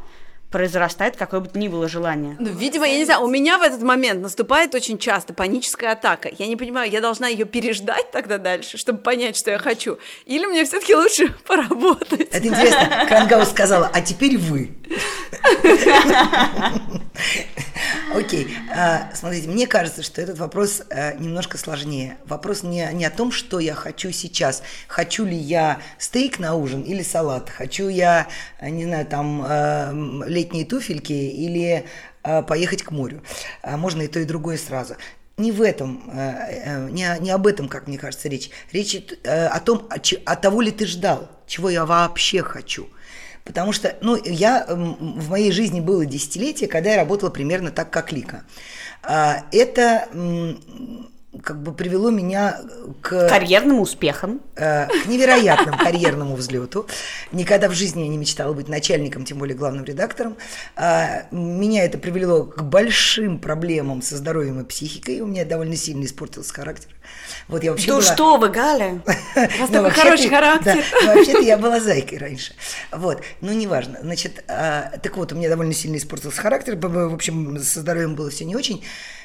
произрастает какое бы то ни было желание. Ну, видимо, я не знаю, у меня в этот момент наступает очень часто паническая атака. Я не понимаю, я должна ее переждать тогда дальше, чтобы понять, что я хочу. Или мне все-таки лучше поработать. Это интересно. Крангаус сказала, а теперь вы. Окей. А, Смотрите, мне кажется, что этот вопрос а, немножко сложнее. Вопрос не, не о том, что я хочу сейчас. Хочу ли я стейк на ужин или салат? Хочу я, а, не знаю, там а, м, летние туфельки или а, поехать к морю? А, Можно и то, и другое сразу. Не в этом, э, э, не, не об этом, как мне кажется, речь. Речь э, о том, о, че- о того ли ты ждал, чего я вообще хочу. Потому что, ну, я, м, в моей жизни было десятилетие, когда я работала примерно так, как Лика. А, Это как бы привело меня к Карьерным успехом. э, к невероятному карьерному взлету. Никогда в жизни я не мечтала быть начальником, тем более главным редактором. А, Меня это привело к большим проблемам со здоровьем и психикой. У меня довольно сильно испортился характер. Вот я вообще Да была- что вы, Галя? У вас ну, такой хороший характер. Ну, вообще-то я была зайкой раньше. Вот, ну неважно. Значит, а, так вот, у меня довольно сильно испортился характер, в общем, со здоровьем было все не очень.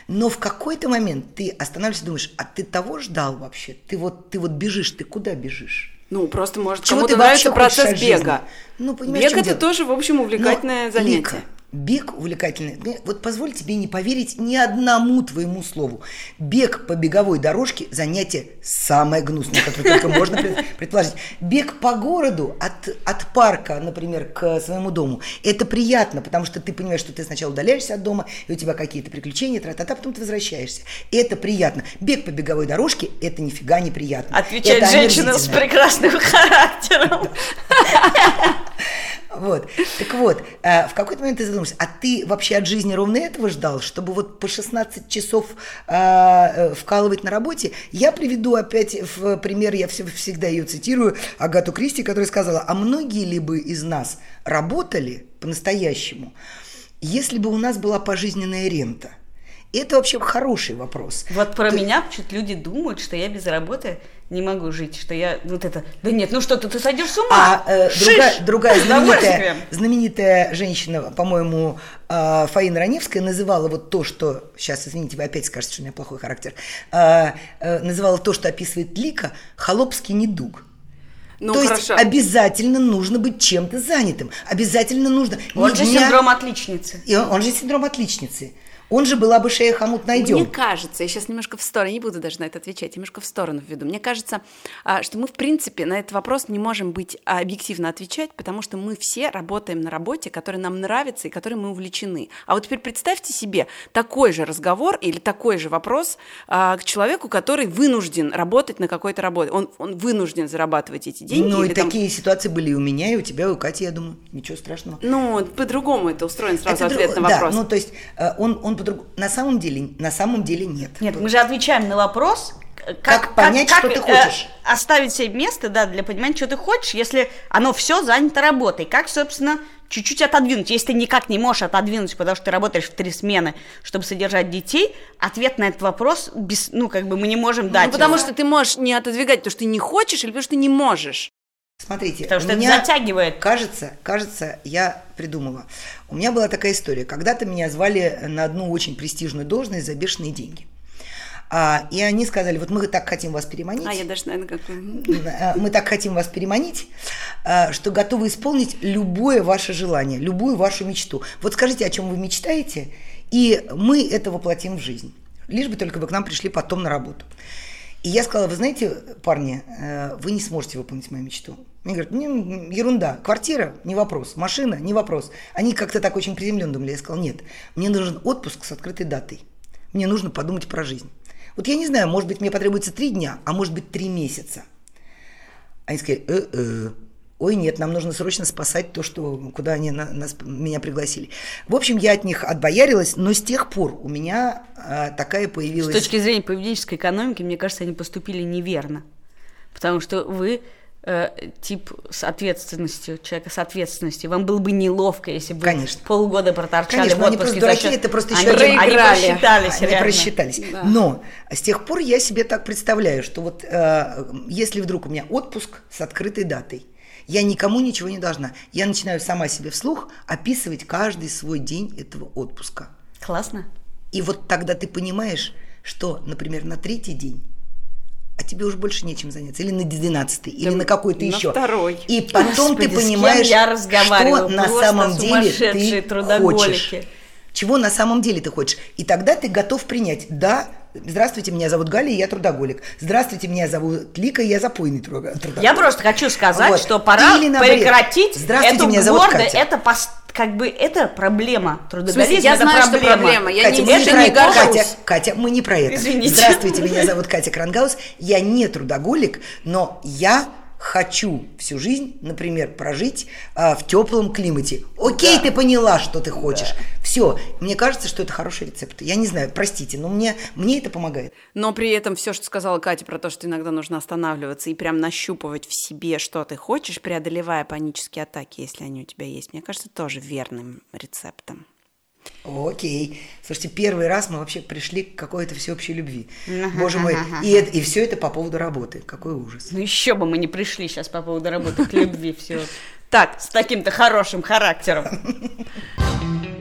Но в какой-то момент ты останавливаешься и думаешь, а ты того ждал вообще? Ты вот, ты вот бежишь, ты куда бежишь? Ну, просто, может, Чего кому-то нравится процесс жизни? бега. Ну, понимаешь, Бег это дело? тоже, в общем, увлекательное Но, занятие. Лика, бег увлекательный. Ну, Вот позволь тебе не поверить ни одному твоему слову. Бег по беговой дорожке – занятие самое гнусное, которое только можно пред- предположить. Бег по городу от, от парка, например, к своему дому – это приятно, потому что ты понимаешь, что ты сначала удаляешься от дома, и у тебя какие-то приключения, тра-та-та, потом ты возвращаешься. Это приятно. Бег по беговой дорожке – это нифига не приятно. Отвечает Это женщина с прекрасным характером. Вот. Так вот, э, в какой-то момент ты задумался, а ты вообще от жизни ровно этого ждал, чтобы вот по 16 часов э, э, вкалывать на работе? Я приведу опять в пример, я все, всегда ее цитирую, Агату Кристи, которая сказала, а многие ли бы из нас работали по-настоящему, если бы у нас была пожизненная рента? Это вообще хороший вопрос. Вот про ты... меня чуть люди думают, что я без работы не могу жить, что я вот это, да нет, ну что ты, ты сойдешь с ума. А э, другая, другая знаменитая, знаменитая женщина, по-моему, э, Фаина Раневская называла вот то, что, сейчас, извините, вы опять скажете, что у меня плохой характер, э, э, называла то, что описывает Лика, холопский недуг. Ну, То хорошо. есть обязательно нужно быть чем-то занятым. Обязательно нужно. Он же дня... синдром отличницы. И он, он же синдром отличницы. Он же была бы шея хомут найдем. Мне кажется, я сейчас немножко в сторону, не буду даже на это отвечать, немножко в сторону введу. Мне кажется, а, что мы, в принципе, на этот вопрос не можем быть объективно отвечать, потому что мы все работаем на работе, которая нам нравится и которой мы увлечены. А вот теперь представьте себе такой же разговор или такой же вопрос а, к человеку, который вынужден работать на какой-то работе. Он, он вынужден зарабатывать эти деньги. Ну, и там... такие ситуации были и у меня, и у тебя, и у Кати, я думаю. Ничего страшного. Ну, по-другому это устроен сразу это ответ друг... на вопрос. Да, ну, то есть э, он, он по-другому. На самом деле, на самом деле нет. Нет, мы же отвечаем на вопрос, как, как понять, как, что ты хочешь? Э, оставить себе место, да, для понимания, что ты хочешь, если оно все занято работой. Как, собственно, чуть-чуть отодвинуть. Если ты никак не можешь отодвинуть, потому что ты работаешь в три смены, чтобы содержать детей, ответ на этот вопрос, без, ну, как бы мы не можем ну, дать. Ну, потому его. что ты можешь не отодвигать, потому что ты не хочешь или потому что ты не можешь. Смотрите, потому что меня, это затягивает. Кажется, кажется, я придумала. У меня была такая история. Когда-то меня звали на одну очень престижную должность за бешеные деньги. А, и они сказали, вот мы так хотим вас переманить. А, я даже, наверное, как а, Мы так хотим вас переманить, а, что готовы исполнить любое ваше желание, любую вашу мечту. Вот скажите, о чем вы мечтаете, и мы это воплотим в жизнь. Лишь бы только вы к нам пришли потом на работу. И я сказала, вы знаете, парни, э, вы не сможете выполнить мою мечту. Мне говорят, не, ерунда, квартира, не вопрос, машина, не вопрос. Они как-то так очень приземленно думали. Я сказала, нет, мне нужен отпуск с открытой датой. Мне нужно подумать про жизнь. Вот я не знаю, может быть, мне потребуется три дня, а может быть, три месяца. Они сказали, э-э, ой, нет, нам нужно срочно спасать то, что, куда они на, нас, меня пригласили. В общем, я от них отбоярилась, но с тех пор у меня а, такая появилась... С точки зрения поведенческой экономики, мне кажется, они поступили неверно. Потому что вы э, тип с ответственностью, человека с ответственностью. Вам было бы неловко, если бы Конечно. полгода проторчали Конечно, в они просто дураки, счет... это просто еще они, они просчитались. Они реально. просчитались. Да. Но с тех пор я себе так представляю, что вот э, если вдруг у меня отпуск с открытой датой, я никому ничего не должна. Я начинаю сама себе вслух описывать каждый свой день этого отпуска. Классно. И вот тогда ты понимаешь, что, например, на третий день а тебе уже больше нечем заняться. Или на двенадцатый, или на какой-то еще. второй. И потом Господи, ты понимаешь, я что на самом деле ты хочешь. Чего на самом деле ты хочешь. И тогда ты готов принять, да, Здравствуйте, меня зовут Галя, и я трудоголик. Здравствуйте, меня зовут Лика, и я запойный трудоголик. Я просто хочу сказать, вот. что пора Или, прекратить Здравствуйте, эту меня зовут Катя. это пост как бы это проблема трудоголизма. Я знаю, проблема. что проблема. Я Катя, не, это не, не Катя, Катя, мы не про это. Извините. Здравствуйте, меня зовут Катя Крангаус. Я не трудоголик, но я хочу всю жизнь, например, прожить а, в теплом климате. Окей, да. ты поняла, что ты хочешь. Да. Все. Мне кажется, что это хороший рецепт. Я не знаю, простите, но мне, мне это помогает. Но при этом все, что сказала Катя про то, что иногда нужно останавливаться и прям нащупывать в себе, что ты хочешь, преодолевая панические атаки, если они у тебя есть, мне кажется, тоже верным рецептом. Окей. Слушайте, первый раз мы вообще пришли к какой-то всеобщей любви. Боже мой. И, это, и все это по поводу работы. Какой ужас. Ну еще бы мы не пришли сейчас по поводу работы к любви. Все. Так, с таким-то хорошим характером.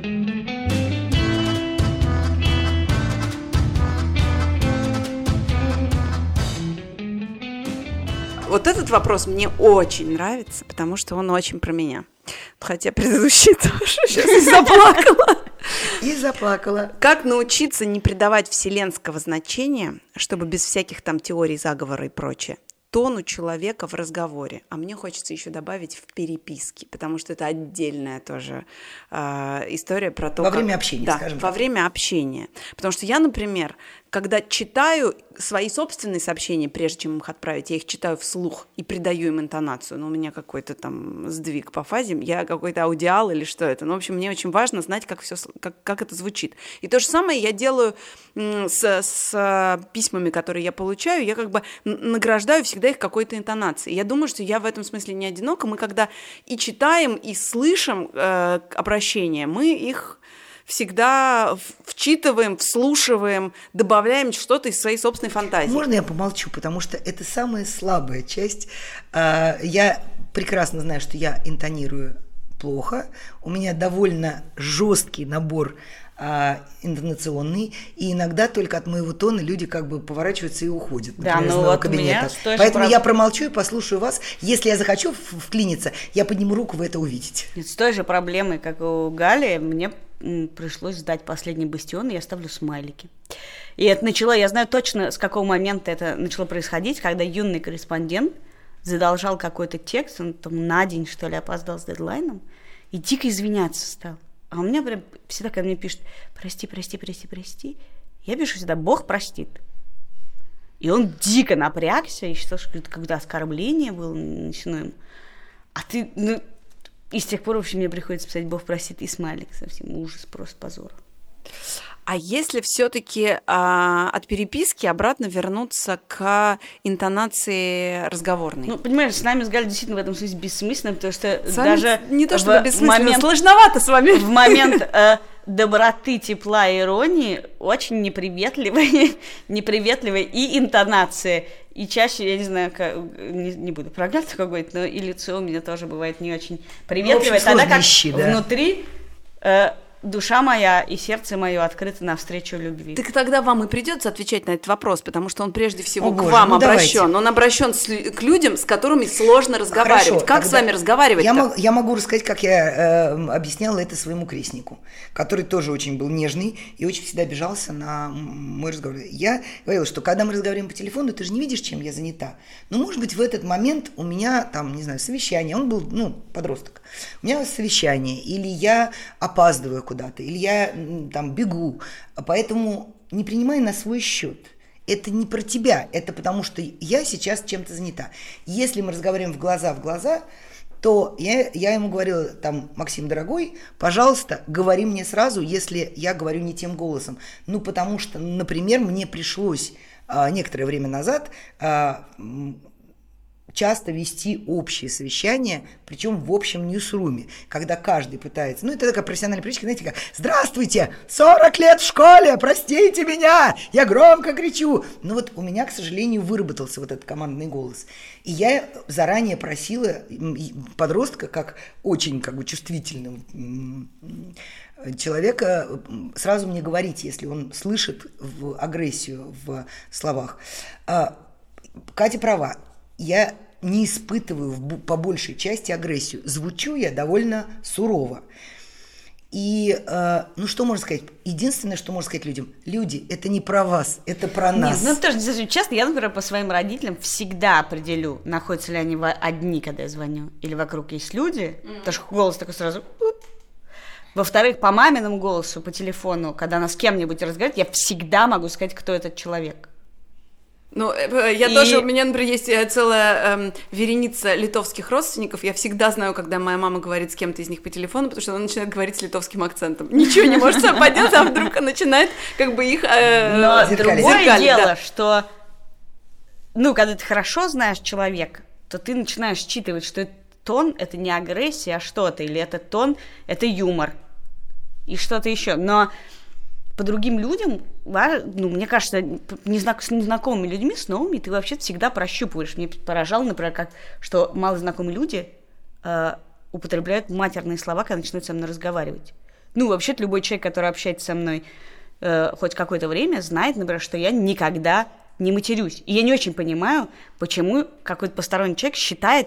Вот этот вопрос мне очень нравится, потому что он очень про меня. Хотя предыдущий тоже сейчас и заплакала. И заплакала. Как научиться не придавать вселенского значения, чтобы без всяких там теорий заговора и прочее, тону человека в разговоре. А мне хочется еще добавить в переписке, потому что это отдельная тоже э, история про то, Во как... время общения, да, скажем во так. время общения. Потому что я, например, когда читаю свои собственные сообщения, прежде чем их отправить, я их читаю вслух и придаю им интонацию. Ну, у меня какой-то там сдвиг по фазе, я какой-то аудиал или что это. Ну, в общем, мне очень важно знать, как, все, как, как это звучит. И то же самое я делаю с, с письмами, которые я получаю, я как бы награждаю всегда их какой-то интонацией. Я думаю, что я в этом смысле не одинока. Мы когда и читаем, и слышим э, обращения, мы их всегда вчитываем, вслушиваем, добавляем что-то из своей собственной фантазии. Можно я помолчу, потому что это самая слабая часть. А, я прекрасно знаю, что я интонирую плохо. У меня довольно жесткий набор а, интонационный, и иногда только от моего тона люди как бы поворачиваются и уходят. Да, ну вот кабинета. Поэтому прав... я промолчу и послушаю вас. Если я захочу вклиниться, я подниму руку, вы это увидите. С той же проблемой, как у Гали, мне пришлось сдать последний бастион, и я ставлю смайлики. И это начало, я знаю точно, с какого момента это начало происходить, когда юный корреспондент задолжал какой-то текст, он там на день, что ли, опоздал с дедлайном, и дико извиняться стал. А у меня прям всегда, когда мне пишут «прости, прости, прости, прости», я пишу всегда «Бог простит». И он дико напрягся и считал, что это когда оскорбление было начинаю ему. А ты, ну, и с тех пор, в общем, мне приходится писать «Бог простит» и смайлик совсем. Ужас, просто позор. А если все-таки а, от переписки обратно вернуться к интонации разговорной? Ну, понимаешь, с нами с Галей действительно в этом смысле бессмысленно, потому что с даже не то чтобы бессмысленно, момент, сложновато с вами. В момент э, доброты, тепла и иронии очень неприветливые, неприветливые и интонации. И чаще, я не знаю, как, не, не буду проглядывать какой-то, но и лицо у меня тоже бывает не очень приветливое. Ну, общем, Тогда как да. внутри э, душа моя и сердце мое открыты навстречу любви. Так тогда вам и придется отвечать на этот вопрос, потому что он прежде всего О, к Боже, вам ну обращен. Давайте. Он обращен с, к людям, с которыми сложно разговаривать. Хорошо, как с вами разговаривать? Я, я могу рассказать, как я э, объясняла это своему крестнику, который тоже очень был нежный и очень всегда обижался на мой разговор. Я говорила, что когда мы разговариваем по телефону, ты же не видишь, чем я занята. Но, может быть, в этот момент у меня там, не знаю, совещание. Он был, ну, подросток. У меня совещание, или я опаздываю куда-то, или я там бегу. Поэтому не принимай на свой счет. Это не про тебя, это потому что я сейчас чем-то занята. Если мы разговариваем в глаза в глаза, то я, я ему говорила, там, Максим, дорогой, пожалуйста, говори мне сразу, если я говорю не тем голосом. Ну, потому что, например, мне пришлось а, некоторое время назад а, часто вести общие совещания, причем в общем ньюсруме, когда каждый пытается, ну это такая профессиональная привычка, знаете, как «Здравствуйте! 40 лет в школе! Простите меня! Я громко кричу!» Ну вот у меня, к сожалению, выработался вот этот командный голос. И я заранее просила подростка, как очень как бы чувствительного человека, сразу мне говорить, если он слышит в агрессию в словах. А, Катя права. Я не испытываю в, по большей части агрессию. Звучу я довольно сурово. И, э, ну что можно сказать? Единственное, что можно сказать людям, люди, это не про вас, это про нас. Нет, ну тоже честно, я, например, по своим родителям всегда определю, находятся ли они одни, когда я звоню, или вокруг есть люди, mm. потому что голос такой сразу... Во-вторых, по маминому голосу, по телефону, когда она с кем-нибудь разговаривает, я всегда могу сказать, кто этот человек. Ну, э, э, я и... тоже, у меня, например, есть э, целая эм, вереница литовских родственников. Я всегда знаю, когда моя мама говорит с кем-то из них по телефону, потому что она начинает говорить с литовским акцентом. Ничего не может совпадать, а вдруг начинает как бы их э, Но зеркали. другое зеркали, дело, да. что, ну, когда ты хорошо знаешь человека, то ты начинаешь считывать, что этот тон – это не агрессия, а что-то, или этот тон – это юмор, и что-то еще. Но по другим людям, ну, мне кажется, с незнакомыми людьми, с новыми, ты вообще всегда прощупываешь. Мне поражало, например, как, что малознакомые люди э, употребляют матерные слова, когда начинают со мной разговаривать. Ну, вообще-то любой человек, который общается со мной э, хоть какое-то время, знает, например, что я никогда не матерюсь. И я не очень понимаю, почему какой-то посторонний человек считает,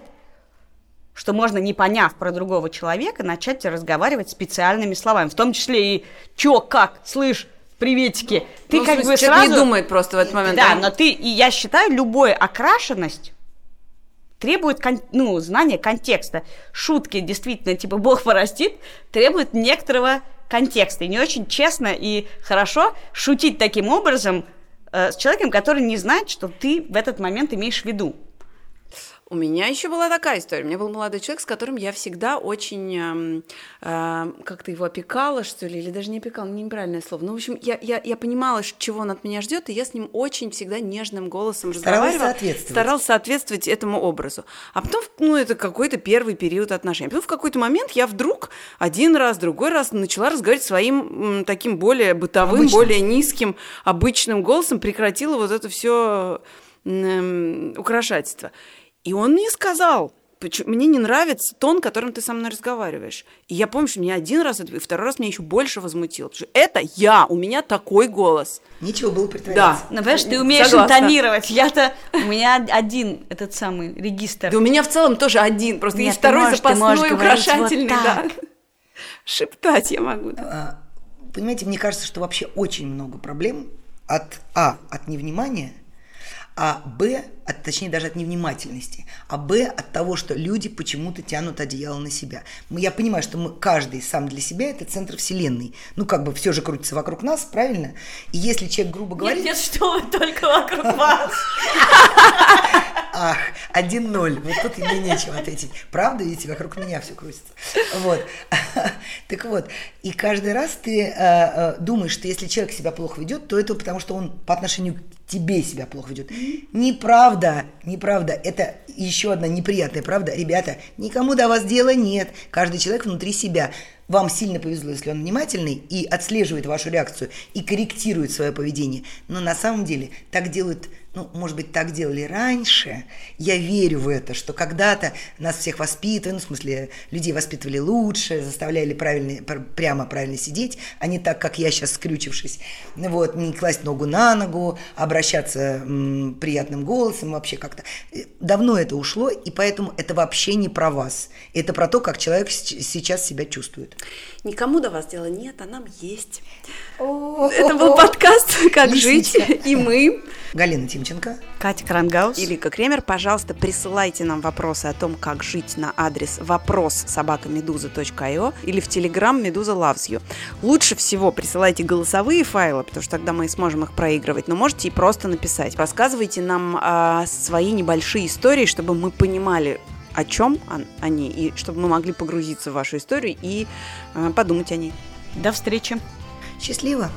что можно, не поняв про другого человека, начать разговаривать специальными словами, в том числе и «чё, как, слышь, приветики». Ты ну, как бы сразу... не думает просто в этот момент. Да, но ты, и я считаю, любая окрашенность требует ну, знания контекста. Шутки действительно, типа «Бог порастит», требуют некоторого контекста. И не очень честно и хорошо шутить таким образом, э, с человеком, который не знает, что ты в этот момент имеешь в виду. У меня еще была такая история. У меня был молодой человек, с которым я всегда очень э, э, как-то его опекала, что ли, или даже не опекала, неправильное слово. Ну, в общем, я, я, я понимала, чего он от меня ждет, и я с ним очень всегда нежным голосом Старалась разговаривала. соответствовать. Старалась соответствовать этому образу. А потом, ну, это какой-то первый период отношений. Потом в какой-то момент я вдруг один раз, другой раз начала разговаривать своим м, таким более бытовым, Обычным. более низким, обычным голосом, прекратила вот это все украшательство. И он мне сказал, «Почему- мне не нравится тон, которым ты со мной разговариваешь. И я помню, что меня один раз, это- и второй раз меня еще больше возмутило. Потому что это я, у меня такой голос. Нечего было притворяться. Ну, понимаешь, ты умеешь Согласна. интонировать. Я-то... У меня один этот самый регистр. Да у меня в целом тоже один, просто Нет, есть второй можешь- ты запасной можешь говорить вот украшательный, да. так. Шептать я могу. да. А, Понимаете, мне кажется, что вообще очень много проблем от А, от невнимания, а Б, от, точнее даже от невнимательности, а Б от того, что люди почему-то тянут одеяло на себя. Я понимаю, что мы каждый сам для себя это центр вселенной. Ну, как бы все же крутится вокруг нас, правильно? И если человек грубо говорит... Нет, что вы только вокруг вас. Ах, 1-0. Вот тут мне нечего ответить. Правда, видите, вокруг меня все крутится. Вот. Так вот, и каждый раз ты э, э, думаешь, что если человек себя плохо ведет, то это потому, что он по отношению к тебе себя плохо ведет. Неправда, неправда. Это еще одна неприятная правда. Ребята, никому до вас дела нет. Каждый человек внутри себя. Вам сильно повезло, если он внимательный и отслеживает вашу реакцию и корректирует свое поведение. Но на самом деле так делают, ну, может быть, так делали раньше. Я верю в это, что когда-то нас всех воспитывали, ну, в смысле, людей воспитывали лучше, заставляли правильно, пр- прямо правильно сидеть, а не так, как я сейчас, скрючившись. Ну, Вот, не класть ногу на ногу, обращаться м, приятным голосом, вообще как-то. Э, Давно это ушло, и поэтому это вообще не про вас. Это про то, как человек с- сейчас себя чувствует. Никому до вас дела нет, а нам есть. Это был подкаст «Как жить» Лисичка. и мы. Галина Тимченко. Катя Крангаус. И Лика Кремер, пожалуйста, присылайте нам вопросы о том, как жить на адрес вопрос собакамедуза.io или в телеграм Медуза Loves You. Лучше всего присылайте голосовые файлы, потому что тогда мы сможем их проигрывать, но можете и просто написать. Рассказывайте нам а, свои небольшие истории, чтобы мы понимали, о чем он- они, и чтобы мы могли погрузиться в вашу историю и а, подумать о ней. До встречи. Счастливо!